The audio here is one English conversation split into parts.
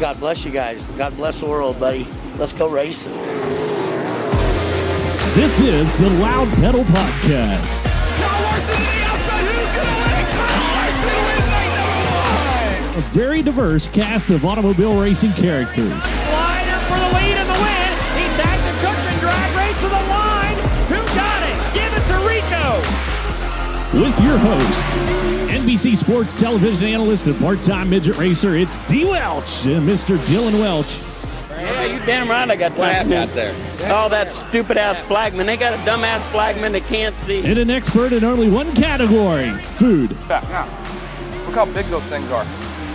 God bless you guys. God bless the world, buddy. Let's go racing. This is the Loud Pedal Podcast. A very diverse cast of automobile racing characters. With your host, NBC Sports television analyst and part-time midget racer, it's D. Welch and Mr. Dylan Welch. Yeah, you damn right I got time. Out there? Oh, that stupid ass flagman. They got a dumbass flagman that can't see. And an expert in only one category, food. Back now. Look how big those things are.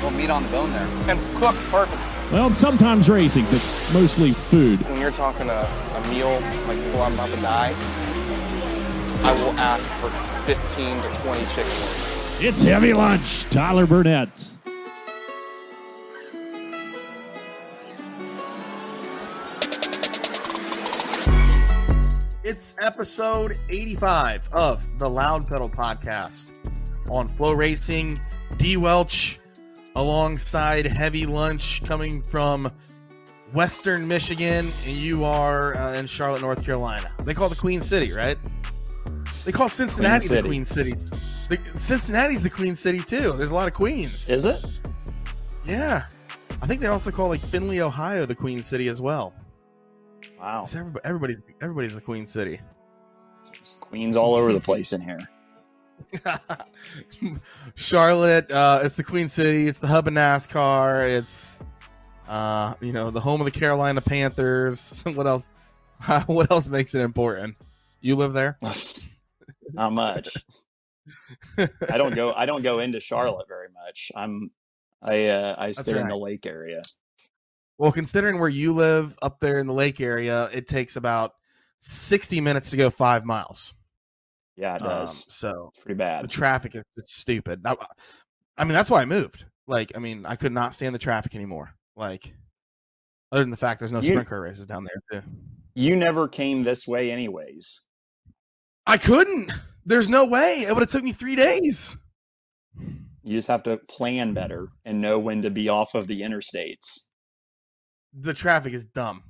No meat on the bone there. And cooked perfect. Well, sometimes racing, but mostly food. When you're talking a, a meal like before I'm about to die, I will ask for 15 to 20 chicken wings. It's Heavy Lunch, Tyler Burnett. It's episode 85 of the Loud Pedal Podcast on Flow Racing. D Welch alongside Heavy Lunch coming from Western Michigan, and you are uh, in Charlotte, North Carolina. They call it the Queen City, right? They call Cincinnati the Queen City. The, Cincinnati's the Queen City too. There's a lot of queens. Is it? Yeah. I think they also call like Findlay, Ohio, the Queen City as well. Wow. Everybody, everybody's everybody's the Queen City. There's queens all over the place in here. Charlotte, uh, it's the Queen City. It's the hub of NASCAR. It's, uh, you know, the home of the Carolina Panthers. what else? what else makes it important? You live there? Not much. I don't go. I don't go into Charlotte very much. I'm. I uh, I stay in the lake area. Well, considering where you live up there in the lake area, it takes about sixty minutes to go five miles. Yeah, it Um, does. so it's pretty bad. the traffic is stupid. I, I mean, that's why I moved. Like, I mean, I could not stand the traffic anymore. Like, other than the fact there's no You- sprint car races down there too. You never came this way, anyways. I couldn't. There's no way. It would have took me three days. You just have to plan better and know when to be off of the interstates. The traffic is dumb.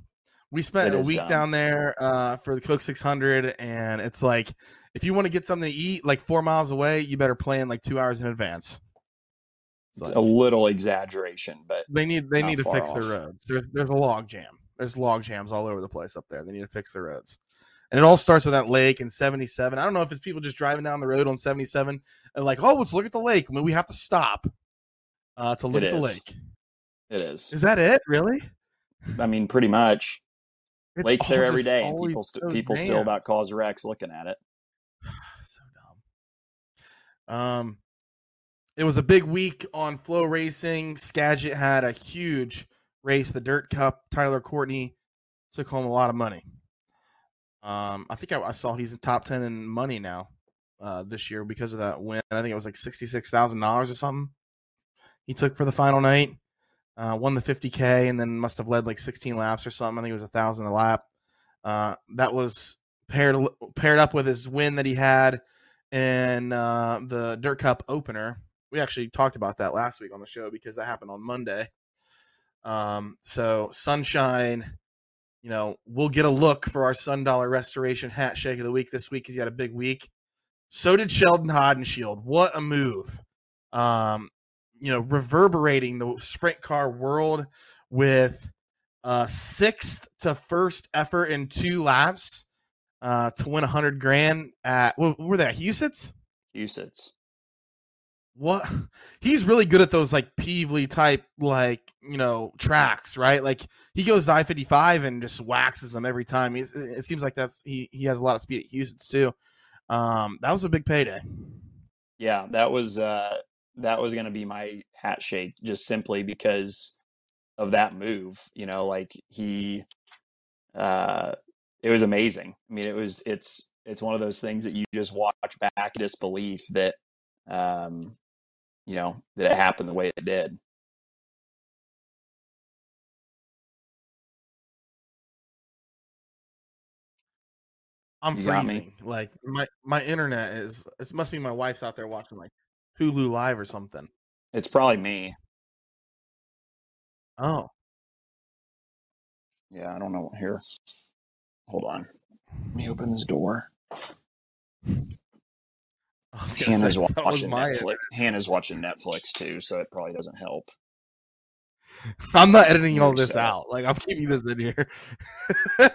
We spent It a week dumb. down there uh, for the Coke 600, and it's like if you want to get something to eat like four miles away, you better plan like two hours in advance. It's It's like- a little exaggeration, but they need they need to fix off. their roads. There's there's a log jam. There's log jams all over the place up there. They need to fix their roads. And it all starts with that lake and 77. I don't know if it's people just driving down the road on 77 and like, oh, let's look at the lake. I mean, we have to stop uh, to look It at the lake. it is. Is that it? Really? I mean, pretty much. It's Lake's there every day, and people st- so people still about cause wrecks looking at it. so dumb. Um, it was a big week on Flow Racing. Skagit had a huge race, the Dirt Cup. Tyler Courtney took home a lot of money. Um, I think I, I saw he's in top ten in money now uh, this year because of that win. I think it was like sixty six thousand dollars or something. He took for the final night. Uh, won the 50k and then must have led like 16 laps or something. I think it was a thousand a lap. Uh, that was paired paired up with his win that he had in uh, the Dirt Cup opener. We actually talked about that last week on the show because that happened on Monday. Um, so Sunshine, you know, we'll get a look for our Sun Dollar Restoration Hat Shake of the Week this week because he had a big week. So did Sheldon Haudenschild. What a move! Um, you know, reverberating the sprint car world with uh sixth to first effort in two laps uh to win a hundred grand at what were they at? Huset's. What he's really good at those like Pevely type like you know tracks, right? Like he goes to I fifty five and just waxes them every time. He's it seems like that's he he has a lot of speed at Huset's too. Um, that was a big payday. Yeah, that was uh that was going to be my hat shake just simply because of that move, you know, like he uh it was amazing. I mean, it was it's it's one of those things that you just watch back disbelief that um you know, that it happened the way it did. I'm You got me. freezing. Like my my internet is. It must be my wife's out there watching like Hulu Live or something. It's probably me. Oh, Yeah, I don't know what here. Hold on. Let me open this door. I Hannah's say, watching my Netflix. Hannah's watching Netflix too, so it probably doesn't help. I'm not editing all this sad. out. Like I'm keeping this in here.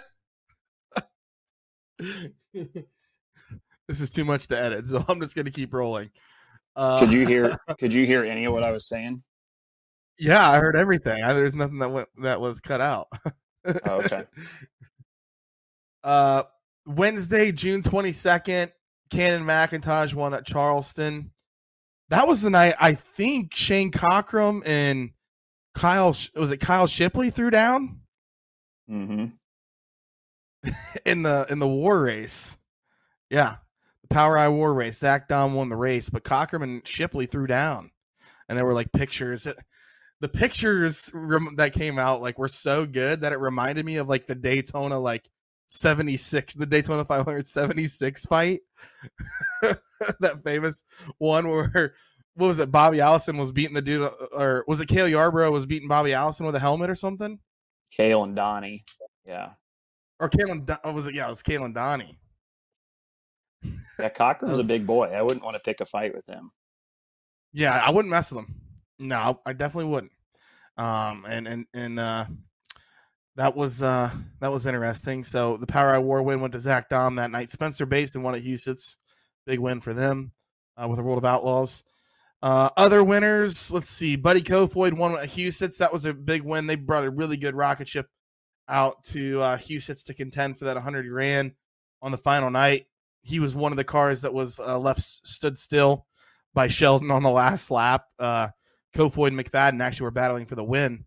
this is too much to edit, so I'm just gonna keep rolling. Uh, Could you hear? could you hear any of what I was saying? Yeah, I heard everything. I, there's nothing that went that was cut out. Oh, okay. Uh, Wednesday, June 22nd, Cannon McIntosh won at Charleston. That was the night I think Shane Cockrum and Kyle was it Kyle Shipley threw down hmm in the in the war race. Yeah, the POWRi War race. Zach Daum won the race, but Cockrum and Shipley threw down, and there were like pictures. The pictures that came out like were so good that it reminded me of like the Daytona like 76, the Daytona 500 76 fight. that famous one where what was it? Bobby Allison was beating the dude, or was it Cale Yarborough was beating Bobby Allison with a helmet or something? Cale and Donnie. Yeah. Or Kalen, Don- oh, was it? Yeah, it was Kalen Donnie. Yeah, Cockrum's was- a big boy. I wouldn't want to pick a fight with him. Yeah, I wouldn't mess with him. No, I definitely wouldn't. Um, and and and uh, that was uh that was interesting. So the POWRi War win went to Zach Daum that night. Spencer Bayston won at Huset's, big win for them uh, with the World of Outlaws. Uh, other winners, let's see. Buddy Kofoid won at Huset's. That was a big win. They brought a really good rocket ship out to uh, Huset's to contend for that 100 grand on the final night. He was one of the cars that was uh, left stood still by Sheldon on the last lap. Uh, Kofoid and McFadden actually were battling for the win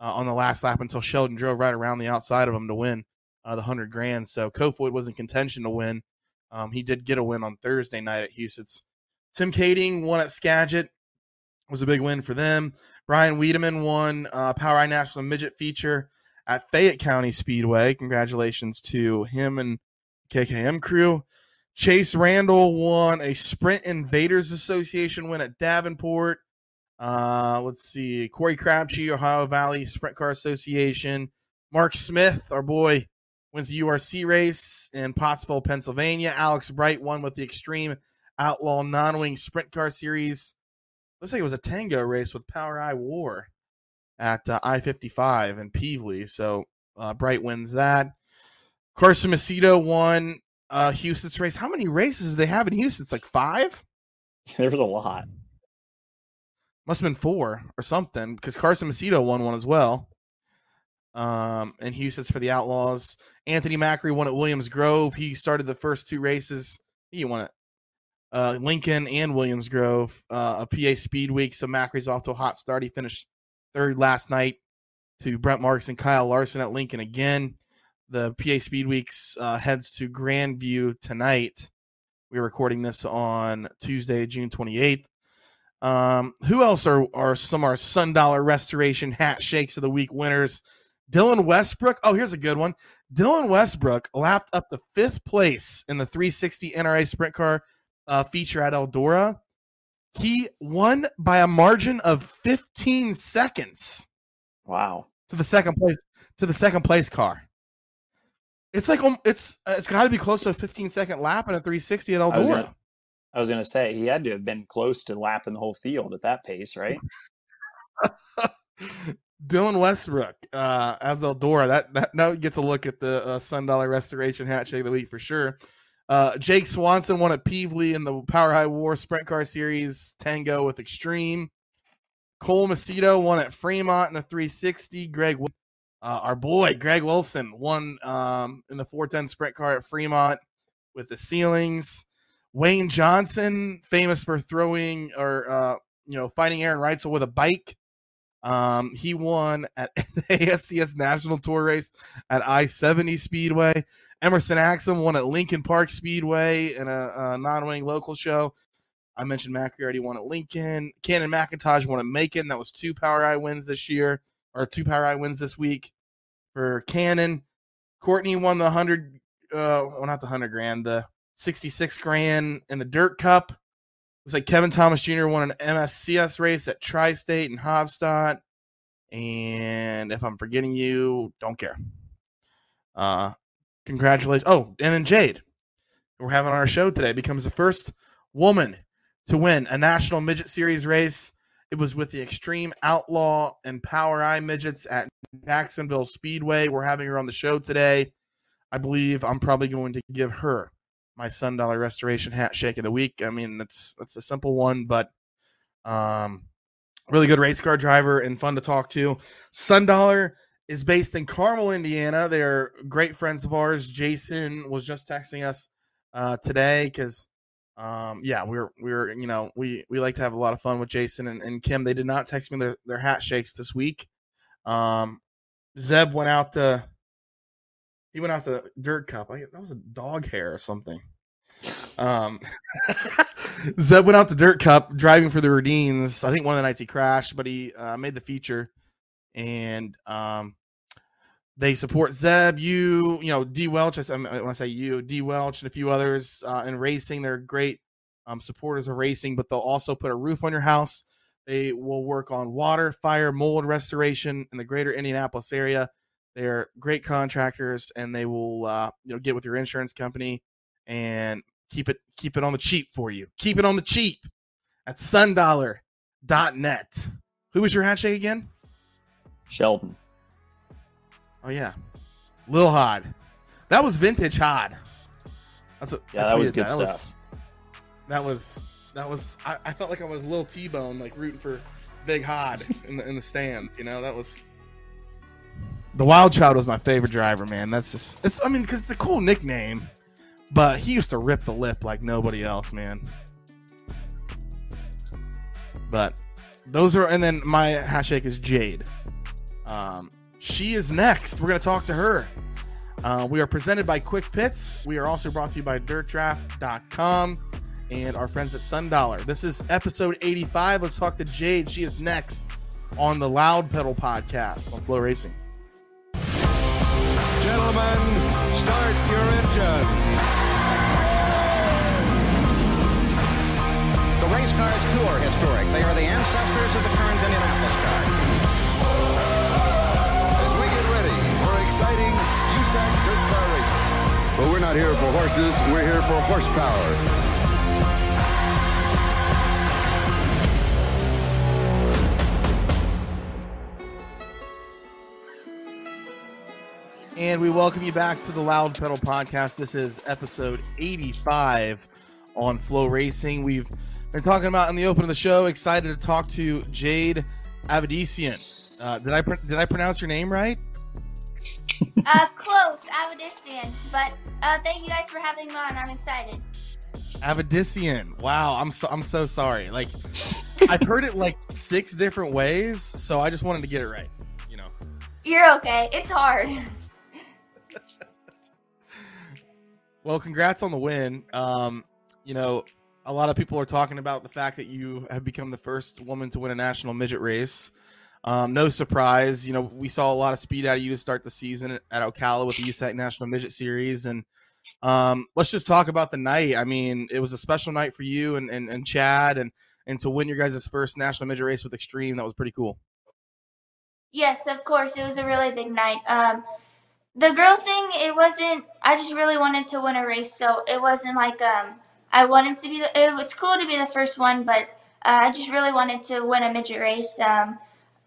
uh, on the last lap until Sheldon drove right around the outside of him to win uh, the hundred grand. So Kofoid was in contention to win. Um, he did get a win on Thursday night at Huset's. Tim Kaeding won at Skagit. Was a big win for them. Bryant Wiedeman won uh, POWRi National Midget feature at Fayette County Speedway. Congratulations to him and KKM crew. Chase Randall won a Sprint Invaders Association win at Davenport. Uh, let's see. Corey Crabtree, Ohio Valley Sprint Car Association. Mark Smith, our boy, wins the URC race in Pottsville, Pennsylvania. Alex Bright won with the Extreme Outlaw Non Wing Sprint Car Series. Looks like it was a tango race with POWRi War at uh, I 55 in Pevely. So uh, Bright wins that. Carson Macedo won uh, Huset's race. How many races do they have in Houston? It's like five? There was a lot. Must have been four or something because Carson Macedo won one as well. Um, and Huset's for the Outlaws. Anthony Macri won at Williams Grove. He started the first two races. He won it. Uh, Lincoln and Williams Grove, uh, a PA Speed Week. So Macri's off to a hot start. He finished third last night to Brent Marks and Kyle Larson at Lincoln again. The PA Speed Weeks uh, heads to Grandview tonight. We're recording this on Tuesday, June 28th. Um, who else are, are some of our Sun Dollar Restoration Hat Shakes of the Week winners? Dylan Westbrook. Oh, here's a good one. Dylan Westbrook lapped up to fifth place in the 360 NRA Sprint Car uh, feature at Eldora. He won by a margin of 15 seconds Wow. to the second place to the second place car. It's like um, it's uh, it's got to be close to a 15 second lap in a 360 at Eldora. I was gonna say he had to have been close to lapping the whole field at that pace, right? Dylan Westbrook uh, as Eldora. That that now gets a look at the uh, Sun Dollar Restoration Hat Shake of the Week for sure. Uh, Jake Swanson won at Pevely in the POWRi War Sprint Car Series Tango with Extreme. Cole Macedo won at Fremont in the 360. Greg, uh, our boy Greg Wilson won um, in the 410 Sprint Car at Fremont with the ceilings. Wayne Johnson, famous for throwing or uh, you know fighting Aaron Reutzel with a bike. Um, he won at the ASCS National Tour race at I 70 Speedway. Emerson Axsom won at Lincoln Park Speedway in a, a non winning local show. I mentioned Macri already won at Lincoln. Cannon McIntosh won at Macon. That was two POWRi wins this year, or two POWRi wins this week for Cannon. Courtney won the 100, uh, well, not the 100 grand, the 66 grand in the Dirt Cup. Looks like Kevin Thomas Jr. won an MSCS race at Tri State and Haubstadt. And if I'm forgetting you, don't care. Uh, congratulations. Oh, and then Jade, we're having on our show today, becomes the first woman to win a national midget series race. It was with the Extreme Outlaw and POWRi midgets at Jacksonville Speedway. We're having her on the show today. I believe I'm probably going to give her my Sun Dollar Restoration hat shake of the week. I mean, that's that's a simple one, but um, really good race car driver and fun to talk to. Sun Dollar is based in Carmel, Indiana. They're great friends of ours. Jason was just texting us uh, today because um, yeah, we we're we we're you know we we like to have a lot of fun with Jason and, and Kim. They did not text me their, their hat shakes this week. Um, Zeb went out to he went out to Dirt Cup. I, that was a dog hair or something. Um, Zeb went out to Dirt Cup driving for the Rudines. I think one of the nights he crashed, but he uh, made the feature, and um, they support Zeb, you, you know, D Welch. I, when I say you, D Welch, and a few others uh, in racing. They're great um, supporters of racing, but they'll also put a roof on your house. They will work on water, fire, mold restoration in the greater Indianapolis area. They're great contractors, and they will, uh, you know, get with your insurance company and keep it keep it on the cheap for you. Keep it on the cheap at sundollar.net. Who was your handshake again? Sheldon. Oh yeah, Lil Hod. That was vintage Hod. That's a, yeah, that's that was good that. stuff. That was that was. I, I felt like I was Lil T Bone, like rooting for Big Hod in the in the stands. You know, that was. The Wild Child was my favorite driver, man. That's just. It's. I mean, because it's a cool nickname, but he used to rip the lip like nobody else, man. But those are, and then my handshake is Jade. Um, she is next. We're going to talk to her. Uh, we are presented by Quick Pits. We are also brought to you by DirtDraft.com and our friends at Sun Dollar. This is episode 85. Let's talk to Jade. She is next on the Loud Pedal podcast on FloRacing. Gentlemen, start your engines. The race cars too are historic. They are the ancestors of the current Indianapolis car. As we get ready for exciting USAC dirt car racing. But we're not here for horses, we're here for horsepower. And we welcome you back to the Loud Pedal Podcast. This is episode 85 on Flow Racing. We've been talking about in the open of the show. Excited to talk to Jade Avedisian. Uh, did I did I pronounce your name right? uh, close, Avedisian. But uh, thank you guys for having me on. I'm excited. Avedisian. Wow, I'm so I'm so sorry. Like I've heard it like six different ways, so I just wanted to get it right. You know. You're okay. It's hard. well, congrats on the win. Um, you know, a lot of people are talking about the fact that you have become the first woman to win a national midget race. Um, no surprise, you know, we saw a lot of speed out of you to start the season at Ocala with the USAC National Midget Series. And um, let's just talk about the night. I mean, it was a special night for you and, and, and Chad and, and to win your guys' first national midget race with Extreme. That was pretty cool. Yes, of course. It was a really big night. Um, the girl thing, it wasn't, I just really wanted to win a race. So it wasn't like, um, I wanted to be the, it, it's cool to be the first one, but uh, I just really wanted to win a midget race. Um,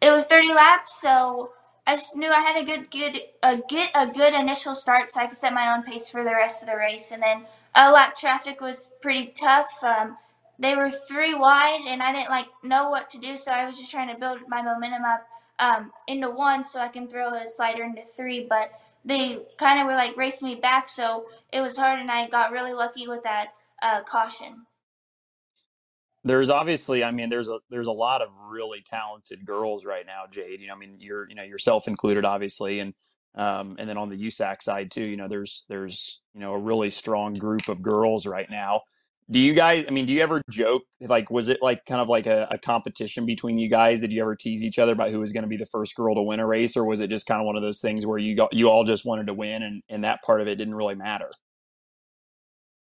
it was 30 laps, so I just knew I had a good, good, a get a good initial start, so I could set my own pace for the rest of the race. And then uh, lap traffic was pretty tough. Um, they were three wide, and I didn't like know what to do, so I was just trying to build my momentum up um, into one, so I can throw a slider into three. But they kind of were like racing me back, so it was hard, and I got really lucky with that uh, caution. There's obviously i mean there's a there's a lot of really talented girls right now jade you know i mean you're you know yourself included obviously and um, and then on the usac side too you know there's there's you know a really strong group of girls right now do you guys i mean do you ever joke like was it like kind of like a, a competition between you guys did you ever tease each other about who was going to be the first girl to win a race or was it just kind of one of those things where you got you all just wanted to win and and that part of it didn't really matter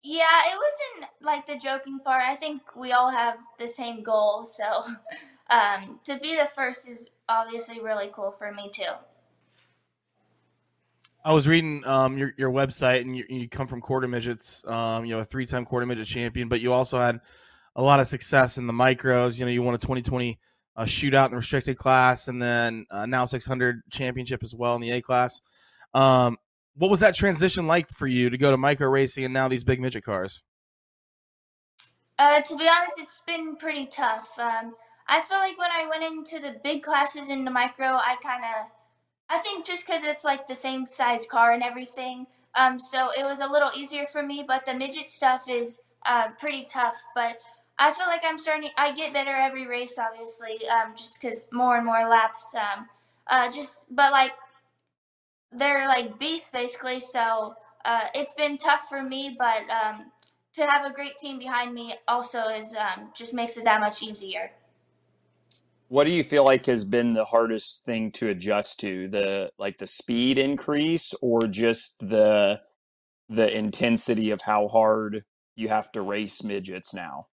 yeah, it wasn't like the joking part. I think we all have the same goal. So, um, to be the first is obviously really cool for me too. I was reading um, your your website, and you, you come from quarter midgets. Um, you know, a three time quarter midget champion, but you also had a lot of success in the micros. You know, you won a 2020 uh, shootout in the restricted class, and then uh, now 600 championship as well in the A class. Um, what was that transition like for you to go to micro racing and now these big midget cars? Uh, to be honest, it's been pretty tough. Um, I feel like when I went into the big classes in the micro, I kind of, I think just because it's like the same size car and everything, um, so it was a little easier for me. But the midget stuff is uh, pretty tough. But I feel like I'm starting. I get better every race, obviously, um, just because more and more laps. Um, uh, just but like they're like beasts basically. So uh, it's been tough for me, but um, to have a great team behind me also is um, just makes it that much easier. What do you feel like has been the hardest thing to adjust to? The like the speed increase or just the the intensity of how hard you have to race midgets now?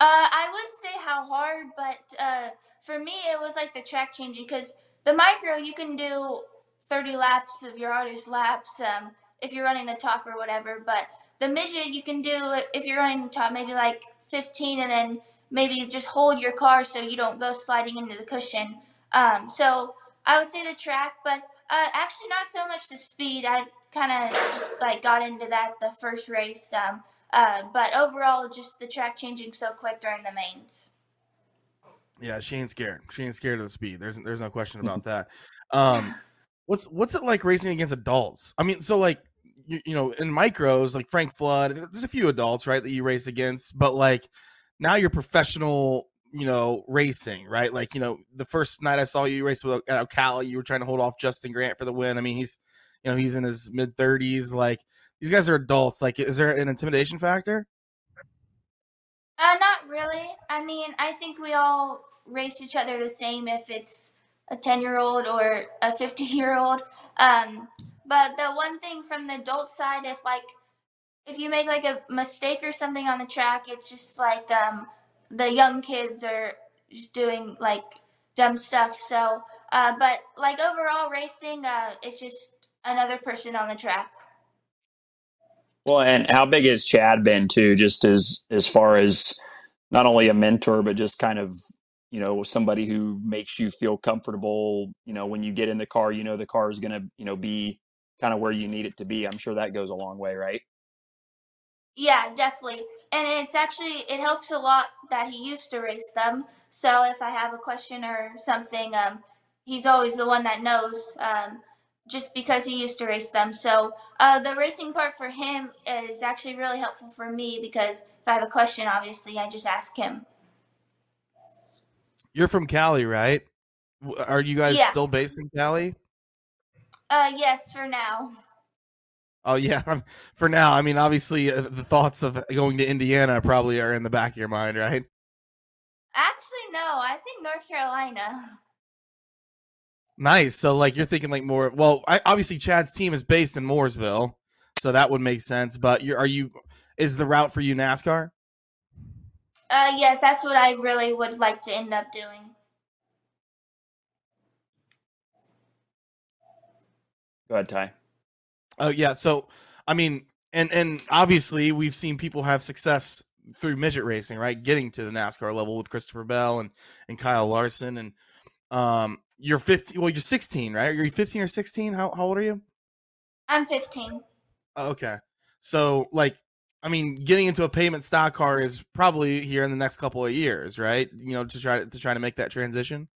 Uh, I would say how hard, but uh, for me it was like the track changing because the micro you can do 30 laps of your hardest laps um, if you're running the top or whatever, but the midget you can do if you're running the top maybe like 15 and then maybe just hold your car so you don't go sliding into the cushion. Um, so I would say the track, but uh, actually not so much the speed. I kind of just like got into that the first race. Um, uh, but overall, just the track changing so quick during the mains. Yeah, she ain't scared. She ain't scared of the speed. There's there's no question about that. Um, what's what's it like racing against adults? I mean, so like you, you know, in micros like Frank Flud, there's a few adults right that you race against, but like now you're professional you know, racing, right? Like, you know, the first night I saw you race with at Ocala, you were trying to hold off Justin Grant for the win. I mean, he's, you know, he's in his mid 30s. Like, these guys are adults. Like, is there an intimidation factor? Uh, not really. I mean, I think we all race each other the same if it's a 10 year old or a 50 year old. Um, but the one thing from the adult side, if like, if you make like a mistake or something on the track, it's just like, um, the young kids are just doing like dumb stuff. So, uh, but like overall racing, uh, it's just another person on the track. Well, and how big has Chad been too? Just as as far as not only a mentor, but just kind of you know somebody who makes you feel comfortable. You know, when you get in the car, you know the car is going to you know be kind of where you need it to be. I'm sure that goes a long way, right? Yeah, definitely. And it's actually it helps a lot that he used to race them. So if I have a question or something, um, he's always the one that knows. Um, just because he used to race them. So uh, the racing part for him is actually really helpful for me because if I have a question, obviously I just ask him. You're from Cali, right? Are you guys Yeah. still based in Cali? Uh, yes, for now. Oh yeah, for now. I mean, obviously, uh, the thoughts of going to Indiana probably are in the back of your mind, right? Actually, no. I think North Carolina. Nice. So, like, you're thinking like more. Well, I, obviously, Chad's team is based in Mooresville, so that would make sense. But you're, are you? Is the route for you NASCAR? Uh, yes, that's what I really would like to end up doing. Go ahead, Ty. Oh yeah. So, I mean, and and obviously, we've seen people have success through midget racing, right? Getting to the NASCAR level with Christopher Bell and and Kyle Larson, and um, you're 15. Well, you're 16, right? Are You're 15 or 16. How how old are you? I'm 15. Oh, Okay. So like I mean getting into a payment stock car is probably here in the next couple of years, right? You know, to try to try to make that transition.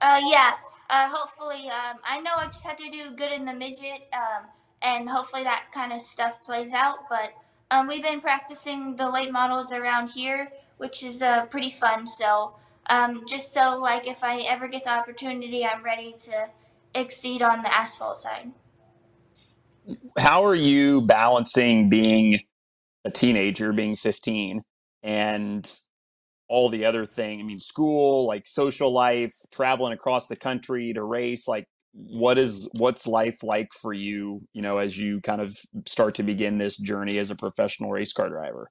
Uh, yeah. Uh, hopefully, um, I know I just have to do good in the midget, um, and hopefully that kind of stuff plays out. But um, we've been practicing the late models around here, which is uh, pretty fun. So, um, just so like if I ever get the opportunity, I'm ready to exceed on the asphalt side. How are you balancing being a teenager, being 15, and all the other thing? I mean, school, like social life, traveling across the country to race. Like, what is what's life like for you? You know, as you kind of start to begin this journey as a professional race car driver.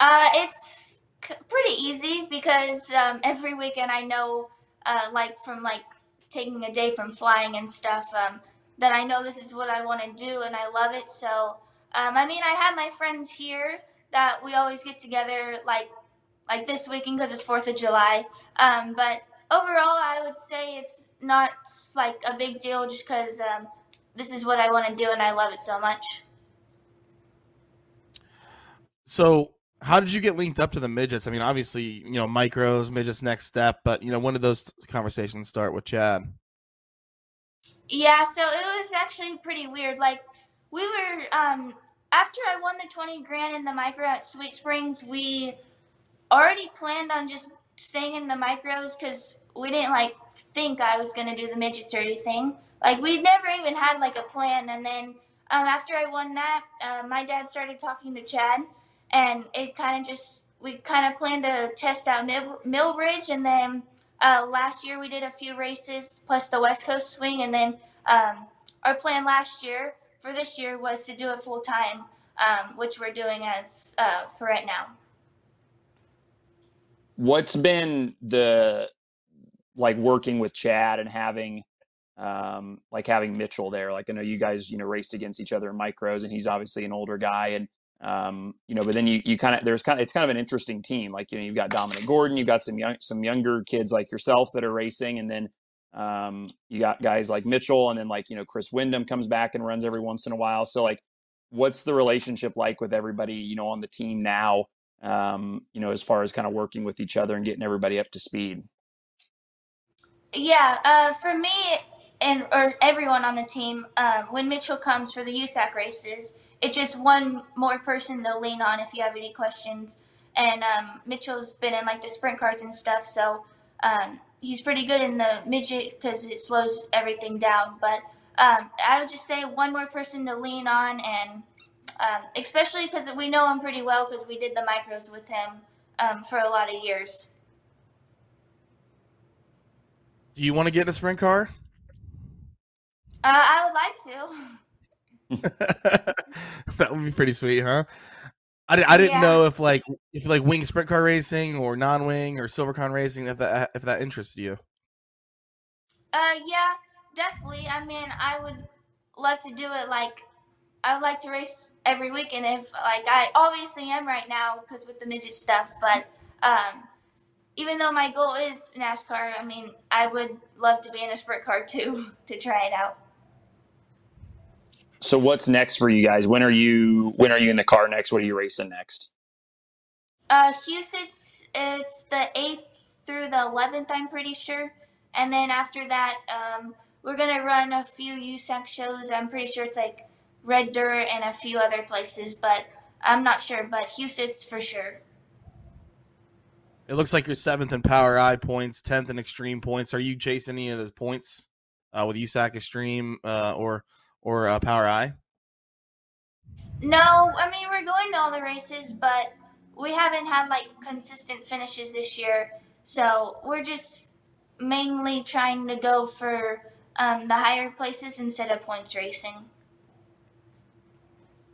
Uh, it's pretty easy because um, every weekend I know, uh, like from like taking a day from flying and stuff, um, that I know this is what I want to do and I love it. So, um, I mean, I have my friends here that we always get together, like like this weekend because it's Fourth of July. Um, but overall, I would say it's not like a big deal just because um, this is what I want to do and I love it so much. So, how did you get linked up to the midgets? I mean, obviously, you know, micros, midgets, next step, but you know, when did those conversations start with Chad? Yeah, so it was actually pretty weird. Like we were um after I won the 20 grand in the micro at Sweet Springs, we already planned on just staying in the micros cuz we didn't like think I was going to do the midgets or anything. Like we never even had like a plan. And then um, after I won that, uh, my dad started talking to Chad and it kind of just we kind of planned to test out Mil- Millbridge. And then uh, last year we did a few races plus the West Coast swing, and then um, our plan last year for this year was to do it full time, um, which we're doing as uh, for right now. What's been the like working with Chad and having um, like having Mitchell there? Like I know you guys you know raced against each other in micros, and he's obviously an older guy, and um, you know, but then you, you kind of there's kind of it's kind of an interesting team. Like you know, you've got Dominic Gorden, you've got some young some younger kids like yourself that are racing, and then um, you got guys like Mitchell, and then like you know Chris Windom comes back and runs every once in a while. So like, what's the relationship like with everybody you know on the team now? Um, you know, as far as kind of working with each other and getting everybody up to speed. Yeah, uh, for me and or everyone on the team, um, when Mitchell comes for the USAC races, it's just one more person to lean on if you have any questions. And um, Mitchell's been in like the sprint cars and stuff, so um, he's pretty good in the midget because it slows everything down. But um, I would just say one more person to lean on, and um, especially because we know him pretty well because we did the micros with him um, for a lot of years. Do you want to get in a sprint car? Uh, I would like to. that would be pretty sweet, huh? I, I didn't yeah. know if like if like wing sprint car racing or non wing or silver silvercon racing if that if that interested you. Uh yeah, definitely. I mean, I would love to do it. Like, I would like to race every weekend if like I obviously am right now because with the midget stuff. But um, even though my goal is NASCAR, I mean, I would love to be in a sprint car too to try it out. So what's next for you guys? When are you when are you in the car next? What are you racing next? Uh, Huset's it's the eighth through the eleventh, I'm pretty sure, and then after that, um, we're gonna run a few USAC shows. I'm pretty sure it's like Red Dirt and a few other places, but I'm not sure. But Huset's for sure. It looks like you're seventh in POWRi points, tenth in extreme points. Are you chasing any of those points uh, with USAC Extreme uh, or? Or uh, POWRi? No, I mean we're going to all the races, but we haven't had like consistent finishes this year. So we're just mainly trying to go for um, the higher places instead of points racing.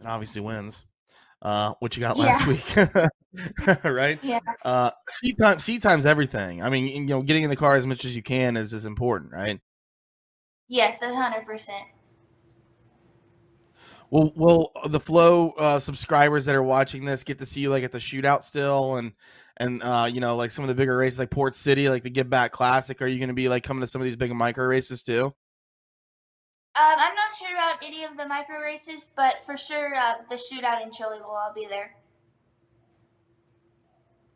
And obviously wins. Uh, what you got last yeah. week, right? Yeah. Uh, seat time, seat time's everything. I mean, you know, getting in the car as much as you can is is important, right? Yes, a hundred percent. Will will the flow uh, subscribers that are watching this get to see you like at the shootout still and and uh, you know like some of the bigger races like Port City, like the Give Back Classic? Are you going to be like coming to some of these big micro races too? Um, I'm not sure about any of the micro races, but for sure uh, the shootout in Chili Bowl, I'll be there.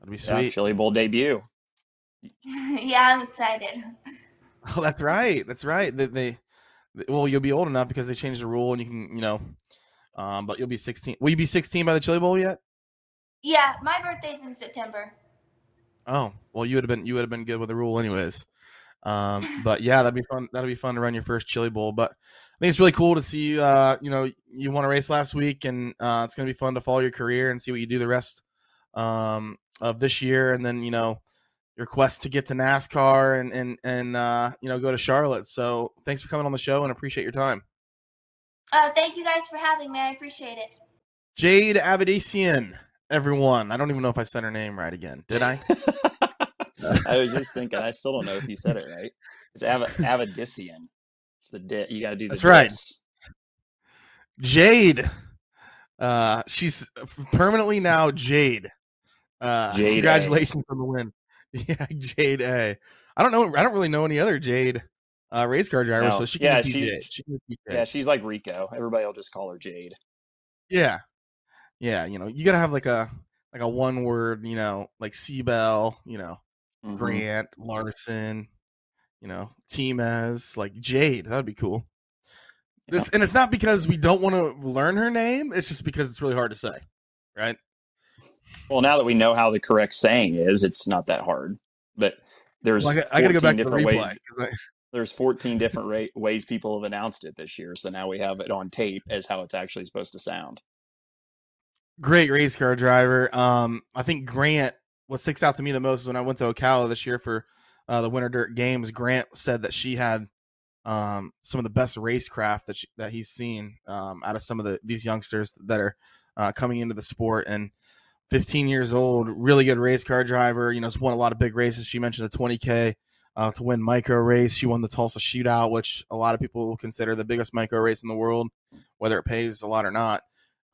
That'd be sweet. Yeah, Chili Bowl debut. yeah, I'm excited. Oh, that's right. That's right. They, they well, you'll be old enough because they changed the rule, and you can, you know, um, but you'll be 16. Will you be 16 by the Chili Bowl yet? Yeah, my birthday's in September. Oh, well, you would have been you would have been good with the rule, anyways. Um, but yeah, that'd be fun. That'd be fun to run your first Chili Bowl. But I think it's really cool to see. Uh, you know, you won a race last week, and uh, it's gonna be fun to follow your career and see what you do the rest um, of this year, and then you know your quest to get to NASCAR and and and uh, you know go to Charlotte. So thanks for coming on the show and appreciate your time. Uh, thank you guys for having me. I appreciate it. Jade Avedisian, everyone. I don't even know if I said her name right again. Did I? I was just thinking. I still don't know if you said it right. It's Av- Avedisian. It's the di- you got to do the That's right. dis. Jade. Uh, she's permanently now Jade. Uh, Jade A. congratulations on the win. Yeah, Jade A. I don't know. I don't really know any other Jade uh, race car drivers, No. so she can Yeah, she's- Jade. She can just be Yeah, she's like Rico. Everybody will just call her Jade. Yeah. Yeah, you know, you gotta have like a like a one word, you know, like Seabell, you know, Mhm. Grant, Larson, you know, Timez, like Jade. That'd be cool. This and it's not because we don't want to learn her name, it's just because it's really hard to say. Right? Well, now that we know how the correct saying is, it's not that hard. But there's Well, I, got- I gotta go 14 back to the different replay. ways. I- There's 14 different ra- ways people have announced it this year. So now we have it on tape as how it's actually supposed to sound. great race car driver. Um, I think Grant what sticks out to me the most is when I went to Ocala this year for uh, the Winter Dirt Games. Grant said that she had um, some of the best racecraft that she, that he's seen um, out of some of the these youngsters that are uh, coming into the sport. And 15 years old, really good race car driver. You know, has won a lot of big races. She mentioned a 20k. Uh, to win micro race, she won the Tulsa Shootout, which a lot of people consider the biggest micro race in the world, whether it pays a lot or not.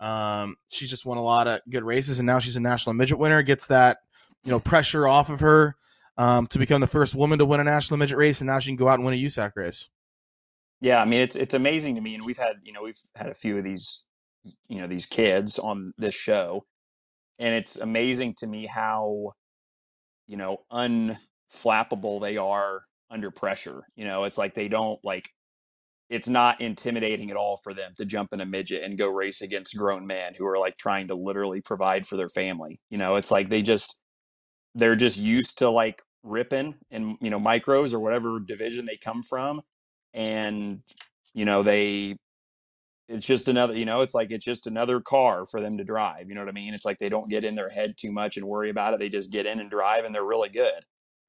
Um, she just won a lot of good races, and now she's a national midget winner. Gets that you know pressure off of her um, to become the first woman to win a national midget race, and now she can go out and win a USAC race. Yeah, I mean it's it's amazing to me, and we've had you know we've had a few of these you know these kids on this show, and it's amazing to me how you know unflappable they are under pressure. You know, it's like they don't like it's not intimidating at all for them to jump in a midget and go race against grown men who are like trying to literally provide for their family. You know, it's like they just they're just used to like ripping in you know micros or whatever division they come from and you know they it's just another you know it's like it's just another car for them to drive you know what i mean? It's like they don't get in their head too much and worry about it they just get in and drive and they're really good.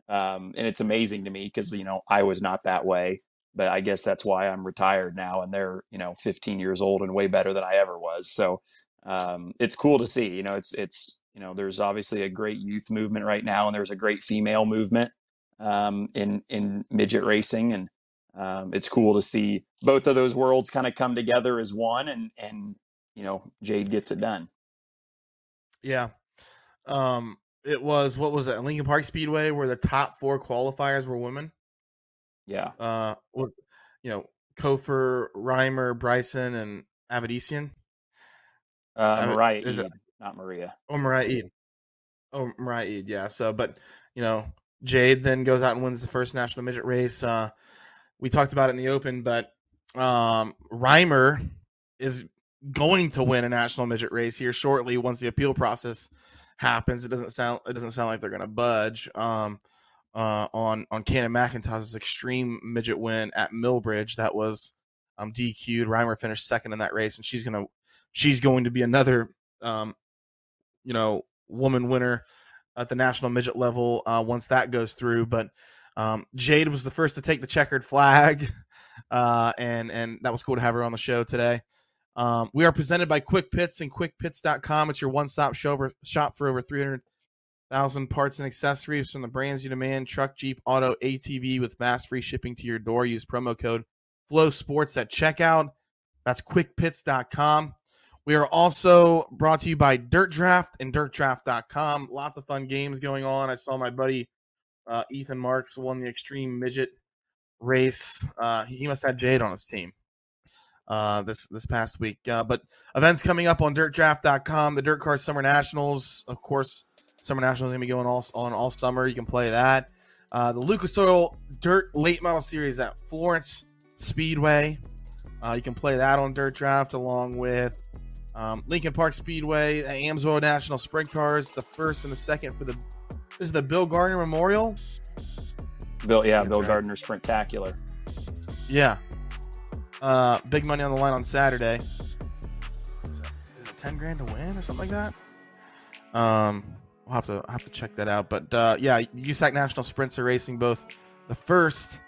Um, and it's amazing to me because you know i was not that way but i guess that's why i'm retired now and they're you know 15 years old and way better than i ever was so um, it's cool to see you know it's it's you know there's obviously a great youth movement right now and there's a great female movement um, in in midget racing and um, it's cool to see both of those worlds kind of come together as one and and you know jade gets it done Yeah. Um, it was what was it? Lincoln Park Speedway, where the top four qualifiers were women. yeah Uh, you know, Kofer, Reimer, Bryson, and Avedisian. uh, mariah is it- not maria Oh, Mariah Ede. Oh, Mariah Ede, yeah. So, but you know, Jade then goes out and wins the first national midget race. Uh, we talked about it in the open, but um, Reimer is going to win a national midget race here shortly once the appeal process happens. It doesn't sound it doesn't sound like they're going to budge um, uh, on on Cannon McIntosh's extreme midget win at Millbridge. That was um, DQ'd. Reimer finished second in that race, and she's gonna she's going to be another um, you know woman winner at the national midget level uh, once that goes through. But um, Jade was the first to take the checkered flag, uh, and and that was cool to have her on the show today. Um, we are presented by Quick Pits and QuickPits.com. It's your one-stop shop for over 300,000 parts and accessories from the brands you demand: truck, Jeep, auto, ATV, with fast free shipping to your door. Use promo code Flow Sports at checkout. That's QuickPits.com. We are also brought to you by Dirt Draft and DirtDraft.com. Lots of fun games going on. I saw my buddy uh, Ethan Marks won the Extreme Midget race. Uh, he must have Jade on his team uh, this this past week. Uh, but events coming up on DirtDraft.com. The Dirt Car Summer Nationals, of course. Summer Nationals gonna be going all on all summer. You can play that. Uh, the Lucas Oil Dirt Late Model Series at Florence Speedway. Uh, you can play that on Dirt Draft along with um, Lincoln Park Speedway, the Amsoil National Sprint Cars, the first and the second for the this is the Bill Gardner Memorial. bill yeah That's bill right. gardner sprintacular Yeah. Uh, big money on the line on Saturday. Is it, is it ten grand to win or something like that? Um, we'll have to I'll have to check that out. But uh, yeah, USAC National Sprints are racing both the first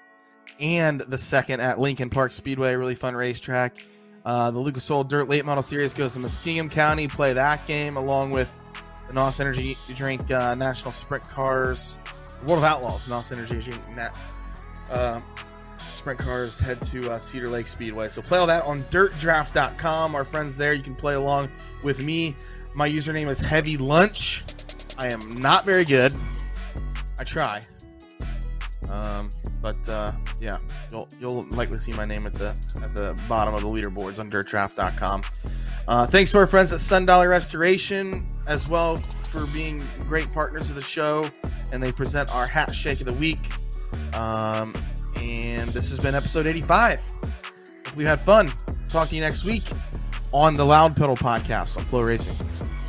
and the second at Lincoln Park Speedway. Really fun racetrack. Uh, the Lucas Oil Dirt Late Model Series goes to Muskingum County. Play that game along with the NOS Energy Drink uh, National Sprint Cars, World of Outlaws, NOS Energy Drink Nat, uh, Sprint Cars head to uh, Cedar Lake Speedway. So play all that on dirtdraft.com. Our friends there, you can play along with me. My username is Heavy Lunch. I am not very good. I try. Um, but uh, yeah, you'll you'll likely see my name at the at the bottom of the leaderboards on dirtdraft.com. Uh, thanks to our friends at Sun Dollar Restoration as well for being great partners of the show, and they present our hat shake of the week. Um, and this has been episode 85. Hopefully, you had fun. Talk to you next week on the Loud Pedal podcast on FloRacing.